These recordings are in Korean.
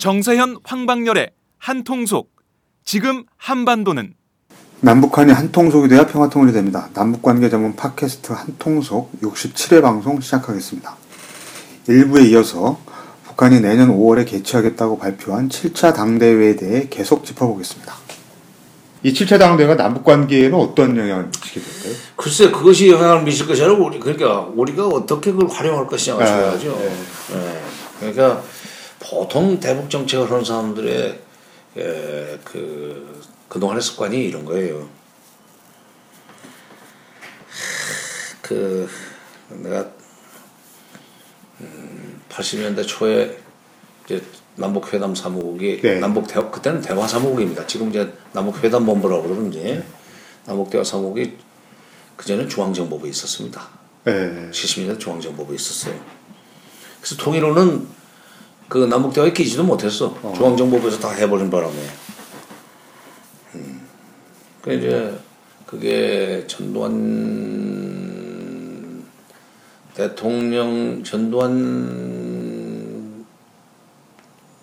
정세현 황방열의 한통속 지금 한반도는 남북한이 한통속이 돼야 평화통일이 됩니다. 남북관계 전문 팟캐스트 한통속 67회 방송 시작하겠습니다. 1부에 이어서 북한이 내년 5월에 개최하겠다고 발표한 7차 당대회에 대해 계속 짚어보겠습니다. 이 7차 당대회가 남북관계에는 어떤 영향을 미치게 될까요? 글쎄 그것이 영향을 미칠 것이 아니라 우리 그러니까 우리가 어떻게 그걸 활용할 것이냐가 아, 중요하죠. 네. 예. 그러니까 보통 대북 정책을 하는 사람들의 에, 그 그동안의 습관이 이런 거예요. 그 내가 음, 80년대 초에 이제 남북 회담 사무국이 네. 남북 대 그때는 대화 사무국입니다. 지금 이제 남북 회담 본부라고 그러는데 남북 대화 사무국이 그 전에 중앙정보부에 있었습니다. 네. 70년대 중앙정보부에 있었어요. 그래서 통일호는 그 남북 대화에 끼지도 못했어. 중앙정보부에서 다 해버린 바람에. 음. 그 이제 그게 전두환 대통령 전두환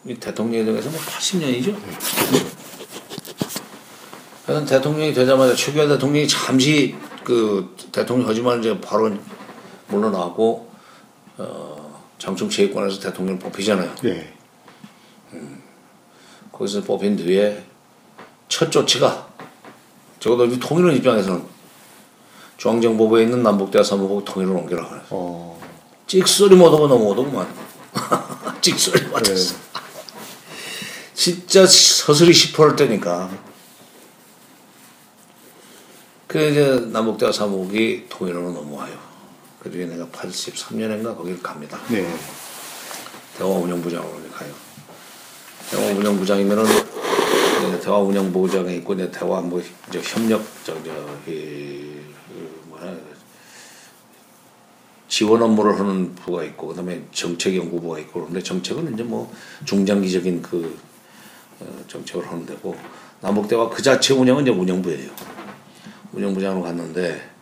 이 대통령이 되면서 뭐 80년이죠. 그래서 대통령이 되자마자 최규하 대통령이 잠시 그 대통령 하지만 이제 바로 물러나고 어, 장충체육관에서 대통령 뽑히잖아요. 예. 거기서 뽑힌 뒤에 첫 조치가 적어도 이 통일원 입장에서는 중앙정보부에 있는 남북대화 사무국 통일을 옮겨라 그래서 어, 찍소리 못하고 넘어오더구만. 찍소리 맞았어. 진짜 서슬이 10%를 때니까. 그 이제 남북대화 사무국이 통일원으로 넘어와요 그 뒤에 내가 83년인가 거기를 갑니다 네. 대화 운영부장으로 가요. 대화 운영부장이면은 대화 운영부장에 있고 이제 대화 뭐 이제 협력 저저이 뭐야 지원 업무를 하는 부가 있고 그다음에 정책 연구부가 있고 그런데 정책은 이제 뭐 중장기적인 그 어, 정책을 하는 데고 남북대화 그 자체 운영은 이제 운영부예요. 운영부장으로 갔는데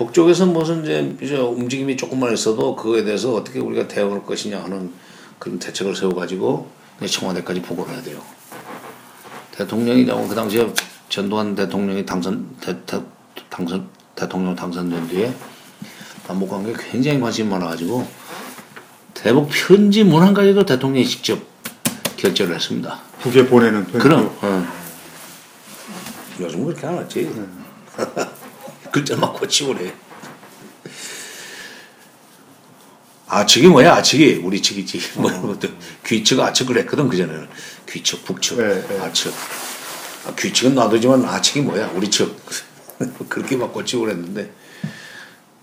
북쪽에서 무슨 이제, 이제 움직임이 조금만 있어도 그거에 대해서 어떻게 우리가 대응할 것이냐 하는 그런 대책을 세워가지고 청와대까지 보고를 해야 돼요. 대통령이 나온 그 당시에 전두환 대통령이 당선 대, 대, 당선 대통령 당선된 뒤에 남북 관계에 굉장히 관심이 많아가지고 대북 편지 문한 가지도 대통령이 직접 결제를 했습니다. 북에 보내는 편지. 그럼 어. 요즘 그렇게 안 하지. 글자만 고치고 그래. 아측이 뭐야? 아측이 우리 측이 지 뭐 이런 것도 귀측 아측을 했거든 그전에는. 귀측 북측 네, 네. 아측 아, 귀측은 놔두지만 아측이 뭐야? 우리 측 그렇게 막 고치고 그랬는데.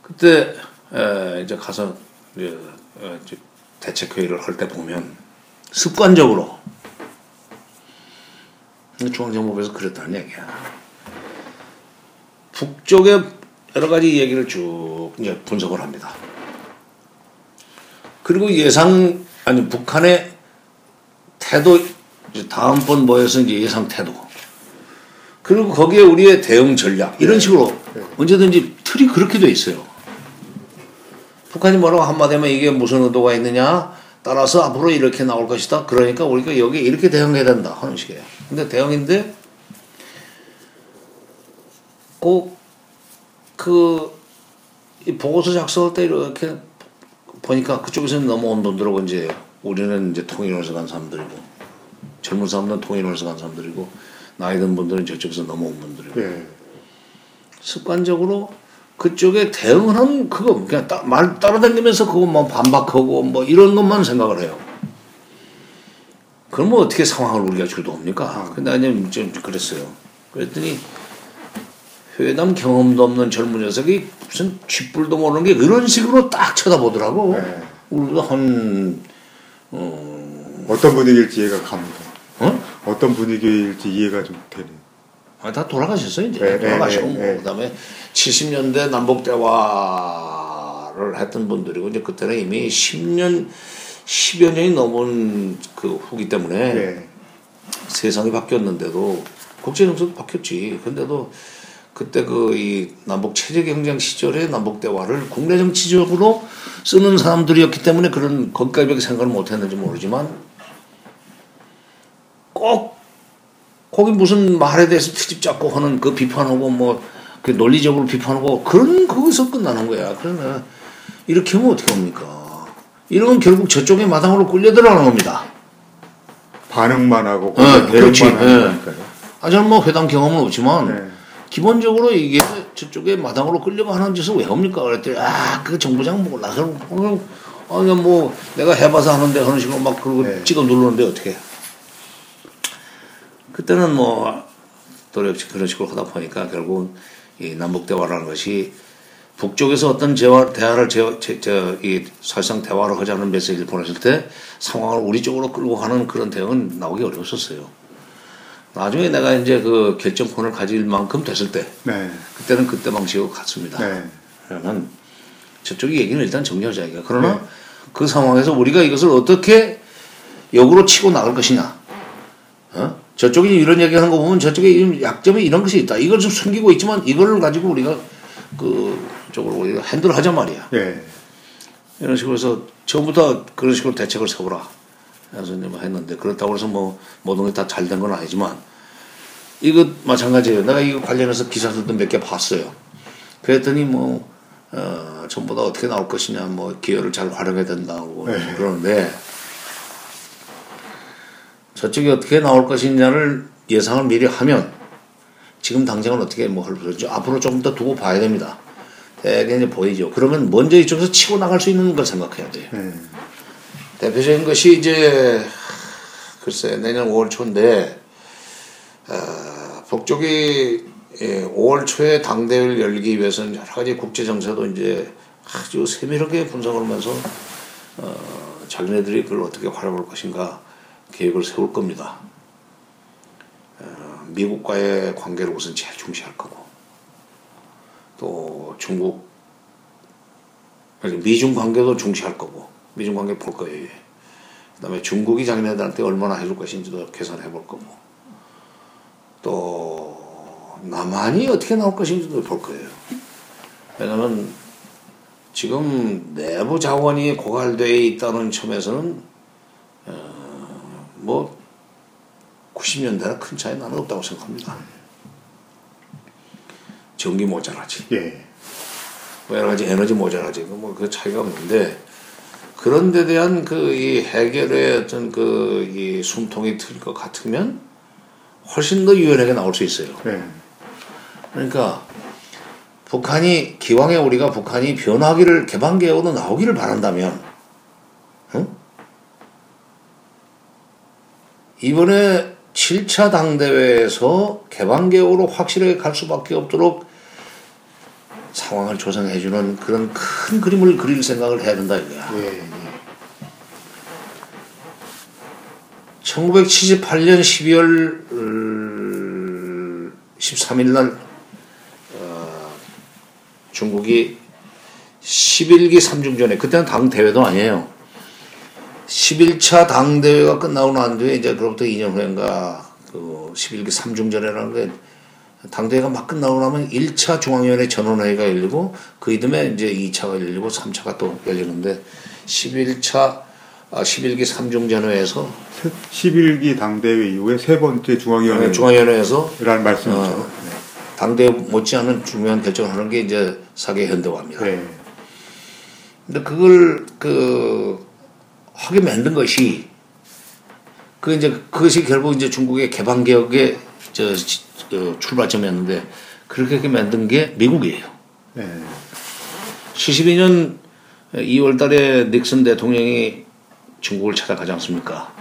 그때 에, 이제 가서 이제, 어, 이제 대책 회의를 할 때 보면 습관적으로. 중앙정보부에서 그랬다는 얘기야. 북쪽의 여러 가지 얘기를 쭉 이제 분석을 합니다. 그리고 예상 아니 북한의 태도 다음번 뭐에서 이제 예상 태도 그리고 거기에 우리의 대응 전략 이런 식으로 언제든지 틀이 그렇게 돼 있어요. 북한이 뭐라고 한마디면 이게 무슨 의도가 있느냐 따라서 앞으로 이렇게 나올 것이다. 그러니까 우리가 여기에 이렇게 대응해야 된다 하는 식이에요. 근데 대응인데 꼭 그 보고서 작성할 때 이렇게 보니까 그쪽에서는 넘어온 돈들하고 이제 우리는 이제 통일원에서 간 사람들이고 젊은 사람들은 통일원에서 간 사람들이고 나이 든 분들은 저쪽에서 넘어온 분들이고 예. 습관적으로 그쪽에 대응을 하는 그거 그냥 따, 말 따라다니면서 그거 뭐 반박하고 뭐 이런 것만 생각을 해요. 그럼 뭐 어떻게 상황을 우리가 주도합니까? 근데 아니면 좀 그랬어요. 그랬더니 회담 경험도 없는 젊은 녀석이 무슨 쥐뿔도 모르는 게 이런 식으로 딱 쳐다보더라고. 네. 우리도 한, 어, 어떤 분위기일지 이해가 갑니다. 어? 어떤 분위기일지 이해가 좀 되네요. 아, 다 돌아가셨어요 이제 네, 돌아가시고 네, 뭐 네, 네. 그다음에 70년대 남북 대화를 했던 분들이고 이제 그때는 이미 10년 10여 년이 넘은 그 후기 때문에 예. 세상이 바뀌었는데도 국제 정세도 바뀌었지. 근데도 그때 그 이 남북 체제 경쟁 시절에 남북 대화를 국내 정치적으로 쓰는 사람들이었기 때문에 그런 거기까지 생각을 못 했는지 모르지만 꼭 거기 무슨 말에 대해서 트집 잡고 하는 그 비판하고 뭐 그 논리적으로 비판하고 그런 거기서 끝나는 거야. 그러면 이렇게 하면 어떻게 합니까? 이러면 결국 저쪽의 마당으로 끌려 들어가는 겁니다. 반응만 하고 네, 그렇지. 네. 하는 거니까요. 아, 저는 뭐 회담 경험은 없지만 네. 기본적으로 이게 저쪽에 마당으로 끌려가 하는 짓을 왜 합니까? 그랬더니 아, 그 정부장 몰라. 그럼 그럼 아, 그냥 뭐 내가 해봐서 하는데 하는 식으로 막 그러고 네. 찍어 누르는데 어떻게? 그때는 뭐 도력 그런 식으로 하다 보니까 결국은 이 남북 대화라는 것이 북쪽에서 어떤 대화, 대화를 제, 제, 저, 이 사실상 대화를 하자는 메시지를 보냈을 때 상황을 우리 쪽으로 끌고 가는 그런 대응은 나오기 어려웠었어요. 나중에 내가 이제 그 결정권을 가질 만큼 됐을 때 네. 그때는 그때 방식으로 갔습니다. 네. 그러면 저쪽이 얘기는 일단 정리하자 이게. 그러나 네. 그 상황에서 우리가 이것을 어떻게 역으로 치고 나갈 것이냐. 어? 저쪽이 이런 얘기 하는 거 보면 저쪽에 약점이 이런 것이 있다. 이걸 좀 숨기고 있지만 이걸 가지고 우리가 그 쪽으로 우리가 핸들하자 말이야. 예. 이런 식으로 해서 처음부터 그런 식으로 대책을 세우라. 뭐 했는데 그렇다고 해서 뭐 모든 게 다 잘 된 건 아니지만 이거 마찬가지예요. 내가 이거 관련해서 기사들도 몇 개 봤어요. 그랬더니 뭐 어, 전부 다 어떻게 나올 것이냐, 뭐 기회를 잘 활용해야 된다고 네. 그러는데 저쪽이 어떻게 나올 것이냐를 예상을 미리 하면 지금 당장은 어떻게 뭐할수 앞으로 조금 더 두고 봐야 됩니다. 대개 이제 보이죠. 그러면 먼저 이쪽에서 치고 나갈 수 있는 걸 생각해야 돼요. 예. 대표적인 것이 이제 글쎄 내년 5월 초인데 어, 북쪽이 예, 5월 초에 당대회를 열기 위해서는 여러 가지 국제 정세도 이제 아주 세밀하게 분석을 하면서 어, 자기네들이 그걸 어떻게 활용할 것인가 계획을 세울 겁니다. 어, 미국과의 관계를 우선 제일 중시할 거고 또 중국 미중 관계도 중시할 거고 미중 관계 볼 거예요. 그다음에 중국이 자기네들한테 얼마나 해줄 것인지도 계산해 볼 거고 또 남한이 어떻게 나올 것인지도 볼 거예요. 왜냐하면 지금 내부 자원이 고갈되어 있다는 점에서는 어, 뭐 90년대나 큰 차이 나는 없다고 생각합니다. 전기 모자라지. 예. 뭐 여러 가지 에너지 모자라지 뭐 그 차이가 없는데 그런 데 대한 그 이 해결의 어떤 그 이 숨통이 틀것 같으면 훨씬 더 유연하게 나올 수 있어요. 예. 그러니까 북한이 기왕에 우리가 북한이 변화기를 개방 개혁으로 나오기를 바란다면 응? 이번에 7차 당대회에서 개방 개혁으로 확실하게 갈 수밖에 없도록 상황을 조성해주는 그런 큰 그림을 그릴 생각을 해야 된다 이거야. 예. 예. 1978년 12월 13일 날 어, 중국이 11기 3중전에 그때는 당 대회도 아니에요. 11차 당 대회가 끝나고 난 뒤에 이제 그로부터 2년 후인가 그 11기 3중전이라는 게 당대회가 막 끝나고 나면 1차 중앙위원회 전원회의가 열리고 그 이듬해 이제 2차가 열리고 3차가 또 열리는데 11차 아, 11기 3중전회에서 11기 당대회 이후에 세 번째 중앙위원회 중앙위원회에서 라는 말씀이죠. 어. 당대 못지않은 중요한 결정을 하는 게 이제 사계 현대화입니다. 네. 근데 그걸 그 하게 만든 것이 그 이제 그것이 결국 이제 중국의 개방 개혁의 저, 지- 그 출발점이었는데 그렇게 만든 게 미국이에요. 네. 72년 2월 달에 닉슨 대통령이 중국을 찾아가지 않습니까?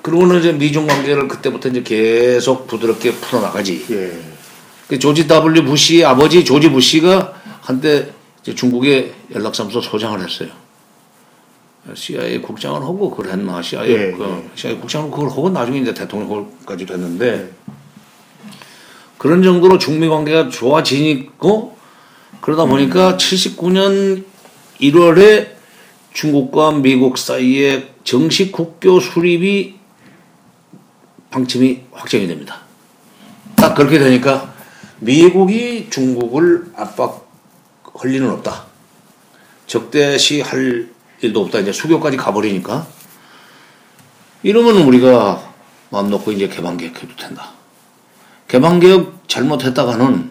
그러고는 이제 미중 관계를 그때부터 이제 계속 부드럽게 풀어나가지. 예. 그 조지 W 부시의 아버지 조지 부시가 한때 이제 중국의 연락사무소 소장을 했어요. CIA 국장을 하고 그랬나 CIA 예, 그 예. CIA 국장을 그걸 하고 나중에 이제 대통령까지 됐는데 그런 정도로 중미 관계가 좋아지고 그러다 보니까 79년 1월에 중국과 미국 사이에 정식 국교 수립이 방침이 확정이 됩니다. 딱 그렇게 되니까 미국이 중국을 압박할 리는 없다. 적대시 할 일도 없다. 이제 수교까지 가버리니까 이러면 우리가 마음 놓고 이제 개방개혁 해도 된다. 개방개혁 잘못했다가는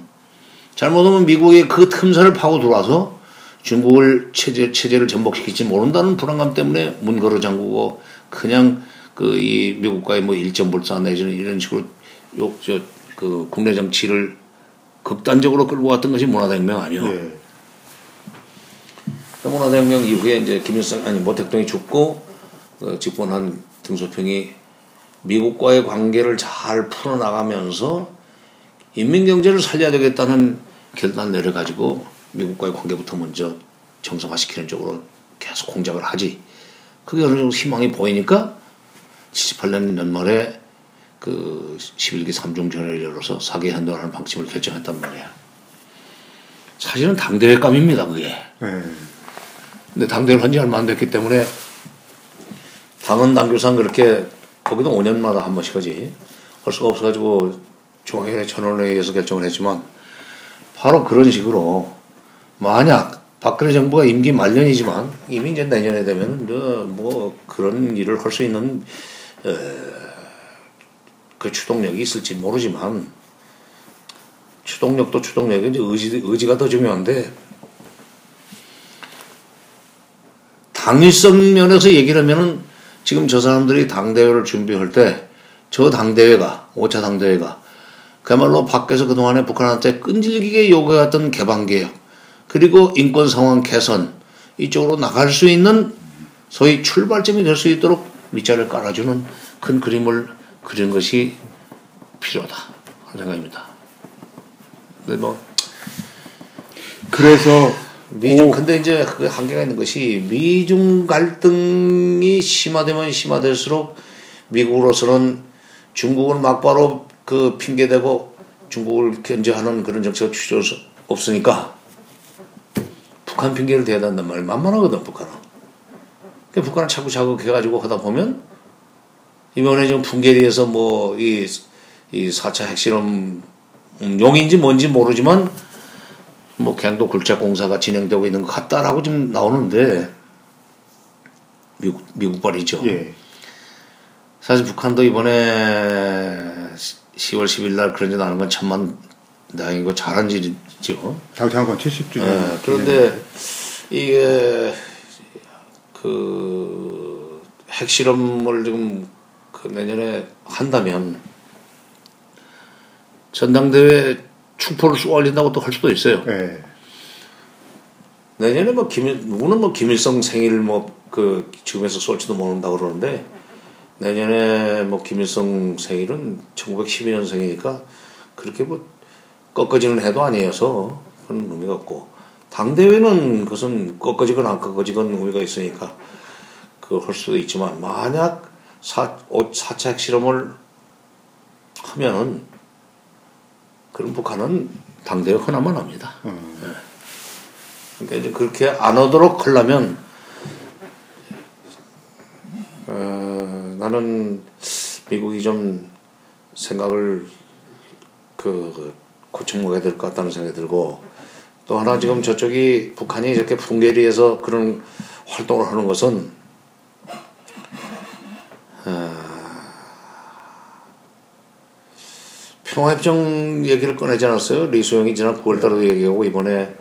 잘못하면 미국의 그 틈새를 파고 들어와서 중국을 체제, 체제를 전복시킬지 모른다는 불안감 때문에 문 걸어 잠그고 그냥 그 이 미국과의 뭐 일점 불사 내지는 이런 식으로 욕저 그 국내 정치를 극단적으로 끌고 왔던 것이 문화대혁명 아니요. 예. 문화대혁명 이후에 이제 김일성 아니 모택동이 죽고 어, 집권한 등소평이 미국과의 관계를 잘 풀어나가면서 인민경제를 살려야 되겠다는 결단 내려가지고 미국과의 관계부터 먼저 정상화시키는 쪽으로 계속 공작을 하지. 그게 어느 정도 희망이 보이니까 78년 연말에 그 11기 3중전을 열어서 사개 현동하는 방침을 결정했단 말이야. 사실은 당대회감입니다, 그게. 예. 근데 당대를 한 지 얼마 안 됐기 때문에 당은 당규상 그렇게 거기도 5년마다 한 번씩 하지 할 수가 없어가지고 중앙회 전원회의에서 결정을 했지만 바로 그런 식으로 만약 박근혜 정부가 임기 말년이지만 이미 이제 내년에 되면 어, 뭐 그런 일을 할 수 있는 어, 그 추동력이 있을지 모르지만 추동력도 추동력이 이제 의지 의지가 더 중요한데 당위성 면에서 얘기를 하면은 지금 저 사람들이 당대회를 준비할 때 저 당대회가, 5차 당대회가 그야말로 밖에서 그동안에 북한한테 끈질기게 요구해왔던 개방개혁 그리고 인권 상황 개선 이쪽으로 나갈 수 있는 소위 출발점이 될 수 있도록 밑자를 깔아주는 큰 그림을 그리는 것이 필요하다 하는 생각입니다. 근데 뭐 그래서 미중 근데 이제 그 한계가 있는 것이 미중 갈등이 심화되면 심화될수록 미국으로서는 중국을 막바로 그 핑계대고 중국을 견제하는 그런 정책을 취할 수 없으니까 북한 핑계를 대야 된단 말이야 만만하거든 북한은 그 북한은 자꾸 자꾸 해가지고 하다 보면 이번에 지금 풍계리에서 뭐이 이 4차 핵실험 음, 용인지 뭔지 모르지만 뭐 갱도 굴착 공사가 진행되고 있는 것 같다라고 지금 나오는데 미국 미국발이죠. 예. 사실 북한도 이번에 10월 10일 날 그런 일 나는 건 천만 다행이고 잘한 일이죠. 자유창건 70주년. 예, 그런데 이게 그 핵실험을 지금 그 내년에 한다면 전당대회 축포를 쏘아올린다고 또 할 수도 있어요. 예. 내년에 뭐 김일 누구는 뭐 김일성 생일 뭐 그 지금에서 쏠지도 모른다 고 그러는데 내년에 뭐 김일성 생일은 1912년생이니까 그렇게 뭐 꺾어지는 해도 아니어서 그런 의미가 없고. 당 대회는 그것은 꺾어지거나 안 꺾어지건 의미가 있으니까 그걸 할 수도 있지만 만약 사, 오- 사차 핵실험을 하면은 그럼 북한은 당 대회 흔하면 합니다. 그러니까 이제 그렇게 안 오도록 하려면 어, 나는 미국이 좀 생각을 그 고쳐 먹어야 될것 같다는 생각이 들고 또 하나 지금 저쪽이 북한이 이렇게 풍계리에서 그런 활동을 하는 것은 평화협정 얘기를 꺼내지 않았어요? 리소영이 지난 9월달에도 얘기하고 이번에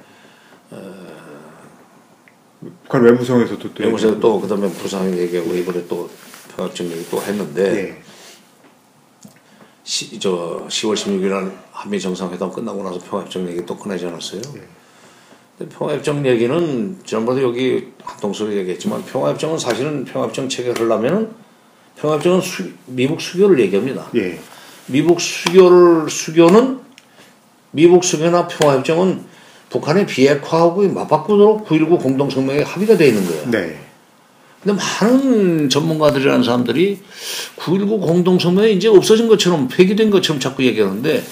북한 외무성에서도 또 외무성에 또 그다음에 부상 얘기하고 이번에 또 평화협정 얘기 또 했는데 예. 시, 저 10월 16일 날 한미 정상회담 끝나고 나서 평화협정 얘기 또 꺼내지 않았어요. 근데 평화협정 얘기는 지난번에 여기 한동석이 얘기했지만 평화협정은 사실은 평화협정 체결하려면은 평화협정은 수, 미국 수교를 얘기합니다. 예. 미국 수교를 수교는 미국 수교나 평화협정은 북한의 비핵화하고 맞바꾸도록 9.19 공동성명에 합의가 되어 있는 거예요. 네. 근데 많은 전문가들이라는 사람들이 9.19 공동성명이 이제 없어진 것처럼 폐기된 것처럼 자꾸 얘기하는데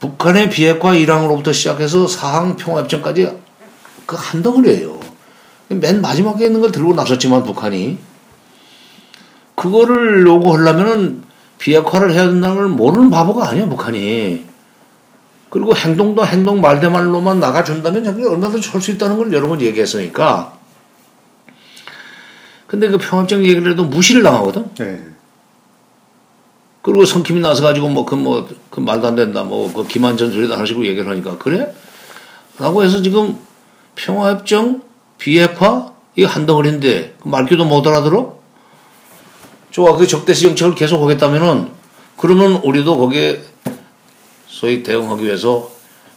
북한의 비핵화 일항으로부터 시작해서 사항 평화협정까지 그 한 덩어리예요. 맨 마지막에 있는 걸 들고 나섰지만 북한이 그거를 요구하려면은 비핵화를 해야 된다는 걸 모르는 바보가 아니야 북한이. 그리고 행동도 행동 말대말로만 나가준다면 자기 얼마든지 할 수 있다는 걸 여러 번 얘기했으니까. 근데 그 평화협정 얘기를 해도 무시를 당하거든. 네. 그리고 성킴이 나서 가지고 뭐 그 뭐 그 말도 안 된다 뭐 그 기만전 소리다 하는 식으로 얘기를 하니까 그래? 라고 해서 지금 평화협정 비핵화 이거 한 덩어리인데 그 말귀도 못 알아들어? 좋아 그 적대시 정책을 계속 하겠다면은 그러면 우리도 거기에 소위 대응하기 위해서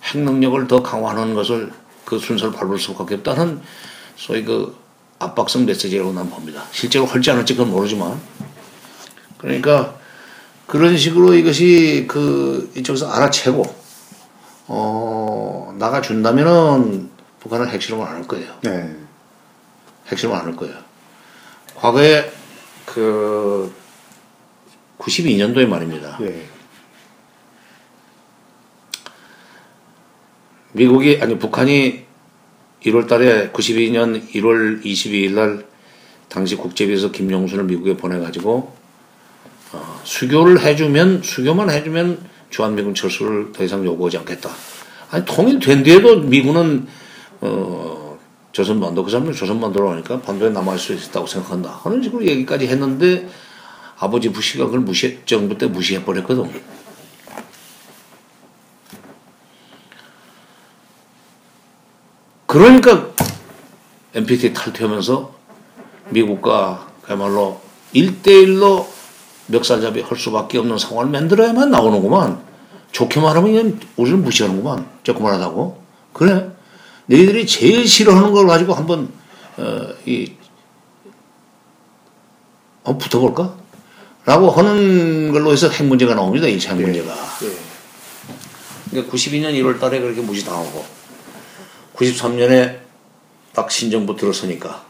핵 능력을 더 강화하는 것을 그 순서를 밟을 수밖에 없다는 소위 그 압박성 메시지라고 난 봅니다. 실제로 할지 안 할지 그건 모르지만 그러니까 그런 식으로 이것이 그 이쪽에서 알아채고 어 나가준다면은 북한은 핵실험을 안 할 거예요. 네. 핵실험을 안 할 거예요. 과거에 그 92년도에 말입니다. 예. 미국이 아니 북한이 1월 달에 92년 1월 22일 날 당시 국제비서 김용순을 미국에 보내 가지고 어, 수교를 해주면 수교만 해주면 주한미군 철수를 더 이상 요구하지 않겠다. 아니 통일된 뒤에도 미군은 어, 조선반도 그 사람은 조선반도로 하니까 반도에 남아있을 수 있다고 생각한다. 하는 식으로 얘기까지 했는데 아버지 부시가 그걸 무시 정부 때 무시해 버렸거든. 그러니까 NPT 탈퇴하면서 미국과 그야말로 1대1로 멱살잡이 할 수밖에 없는 상황을 만들어야만 나오는구만. 좋게 말하면 이건 우리를 무시하는구만. 조그만하다고. 그래. 너희들이 제일 싫어하는 걸 가지고 한번, 어, 이, 한번 붙어볼까? 라고 하는 걸로 해서 핵 문제가 나옵니다. 2차 핵 문제가. 예. 그러니까 92년 1월 달에 그렇게 무시당하고 93년에 딱 신정부 들어서니까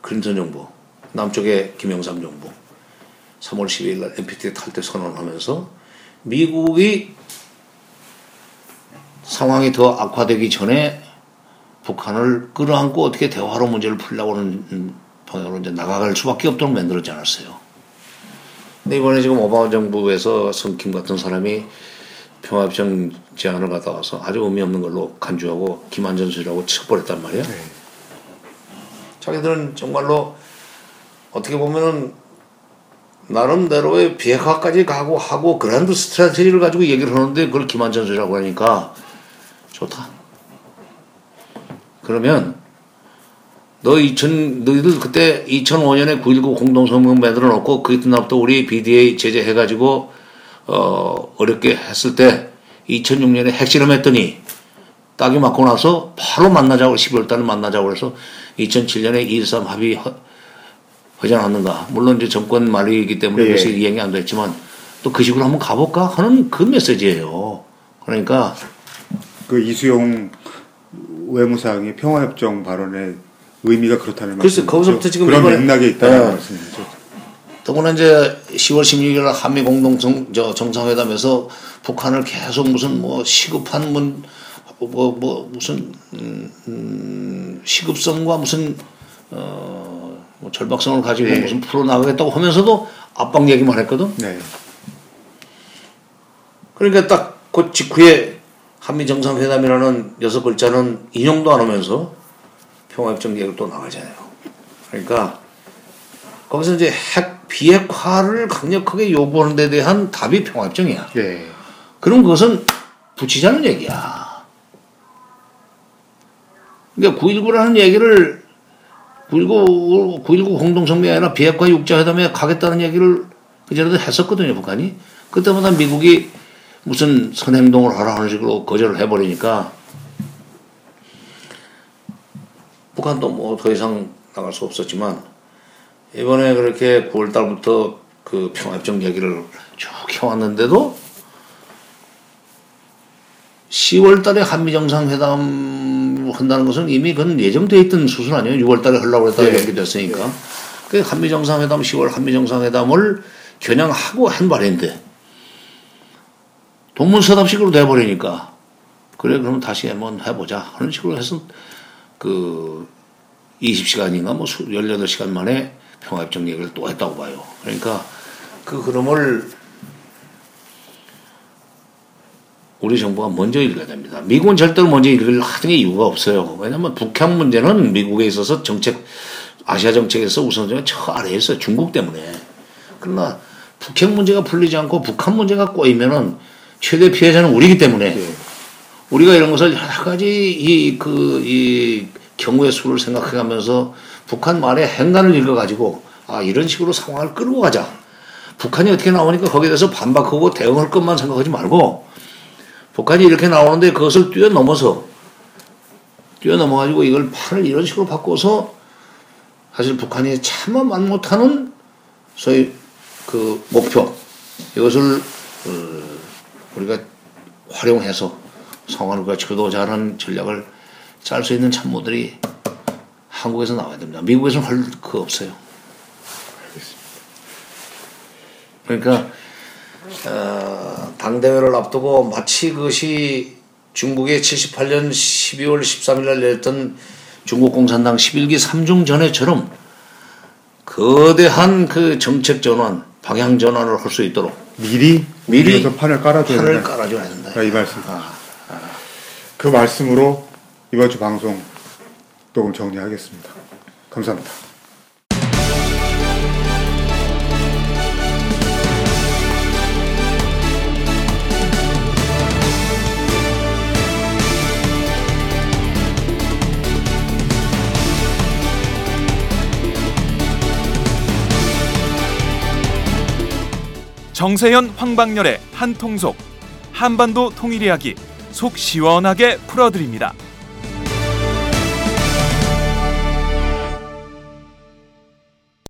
클린턴 정부 남쪽에 김영삼 정부 3월 12일 날 NPT 탈퇴 선언하면서 미국이 상황이 더 악화되기 전에 북한을 끌어안고 어떻게 대화로 문제를 풀려고 하는 방향으로 이제 나가갈 수밖에 없도록 만들었지 않았어요. 근데 이번에 지금 오바마 정부에서 성킴 같은 사람이 평화협정 제안을 받아와서 아주 의미 없는 걸로 간주하고 김한전 수라고 쳐버렸단 말이야. 네. 자기들은 정말로 어떻게 보면은 나름대로의 비핵화까지 가고 하고 그란드 스트라테지를 가지고 얘기를 하는데 그걸 김한전 수라고 하니까 좋다. 그러면 너 2000, 너희들 그때 2005년에 9.19 공동성명 만들어 놓고 그 이튿날부터 우리 BDA 제재해가지고 어, 어렵게 했을 때 2006년에 핵실험 했더니 딱이 맞고 나서 바로 만나자고 12월 달에 만나자고 그래서 2007년에 2.13 합의 허, 하지 않았는가. 물론 이제 정권 말이기 때문에 예. 그것이 이행이 안 됐지만 또 그 식으로 한번 가볼까 하는 그 메시지예요. 그러니까 그 이수용 외무상의 평화협정 발언의 의미가 그렇다는 글쎄, 말씀이죠. 거기서부터 지금 그런 맥락에 있다는 네. 말씀이죠. 더구나 이제 10월 16일 날 한미 공동 정, 정상회담에서 북한을 계속 무슨 뭐 시급한 문, 뭐, 뭐, 무슨, 음, 음, 시급성과 무슨, 어, 뭐 절박성을 가지고 네. 무슨 풀어나가겠다고 하면서도 압박 얘기만 했거든. 네. 그러니까 딱 그 직후에 한미 정상회담이라는 여섯 글자는 인용도 안 하면서 평화협정 얘기를 또 나가잖아요. 그러니까 거기서 이제 핵 비핵화를 강력하게 요구하는 데 대한 답이 평화협정이야. 예. 그럼 그것은 붙이자는 얘기야. 그러니까 9.19라는 얘기를 9.19, 9.19 공동성명이 아니라 비핵화 육자회담에 가겠다는 얘기를 그전에도 했었거든요, 북한이. 그때마다 미국이 무슨 선행동을 하라 하는 식으로 거절을 해버리니까 북한도 뭐 더 이상 나갈 수 없었지만 이번에 그렇게 9월 달부터 그 평화협정 얘기를 쭉 해왔는데도 10월 달에 한미 정상회담 한다는 것은 이미 그건 예정돼 있던 수순 아니에요. 6월달에 하려고 했다가 네. 연기됐으니까. 그 한미 정상회담 10월 한미 정상회담을 겨냥하고 한 발인데 동문서답식으로 돼버리니까 그래 그럼 다시 한번 해보자 하는 식으로 해서 그 20시간인가 뭐 18시간 만에 평화협정 얘기를 또 했다고 봐요. 그러니까 그 흐름을 우리 정부가 먼저 읽어야 됩니다. 미국은 절대로 먼저 읽을 하는 이유가 없어요. 왜냐하면 북한 문제는 미국에 있어서 정책, 아시아 정책에서 우선순위가 저 아래에 있어요. 중국 때문에. 그러나 북핵 문제가 풀리지 않고 북한 문제가 꼬이면은 최대 피해자는 우리기 때문에 우리가 이런 것을 여러 가지 이, 그, 이 경우의 수를 생각해 가면서 북한 말의 행간을 읽어가지고 아, 이런 식으로 상황을 끌고 가자. 북한이 어떻게 나오니까 거기에 대해서 반박하고 대응할 것만 생각하지 말고 북한이 이렇게 나오는데 그것을 뛰어넘어서 뛰어넘어가지고 이걸 판을 이런 식으로 바꿔서 사실 북한이 참아 만 못하는 소위 그 목표 이것을 어, 우리가 활용해서 상황을 갖추고자 하는 전략을 짤 수 있는 참모들이 한국에서 나와야 됩니다. 미국에서는 할 그 없어요. 그러니까 어, 당대회를 앞두고 마치 그것이 중국의 78년 12월 13일 날 열렸던 중국 공산당 11기 3중 전회처럼 거대한 그 정책 전환, 방향 전환을 할 수 있도록 미리 미리 판을 깔아줘야 판을 된다. 깔아줘야 된다. 아, 이 말씀. 그 말씀으로 이번 주 방송 녹음 정리하겠습니다. 감사합니다. 정세현 황방열의 한통속 한반도 통일 이야기 속 시원하게 풀어드립니다.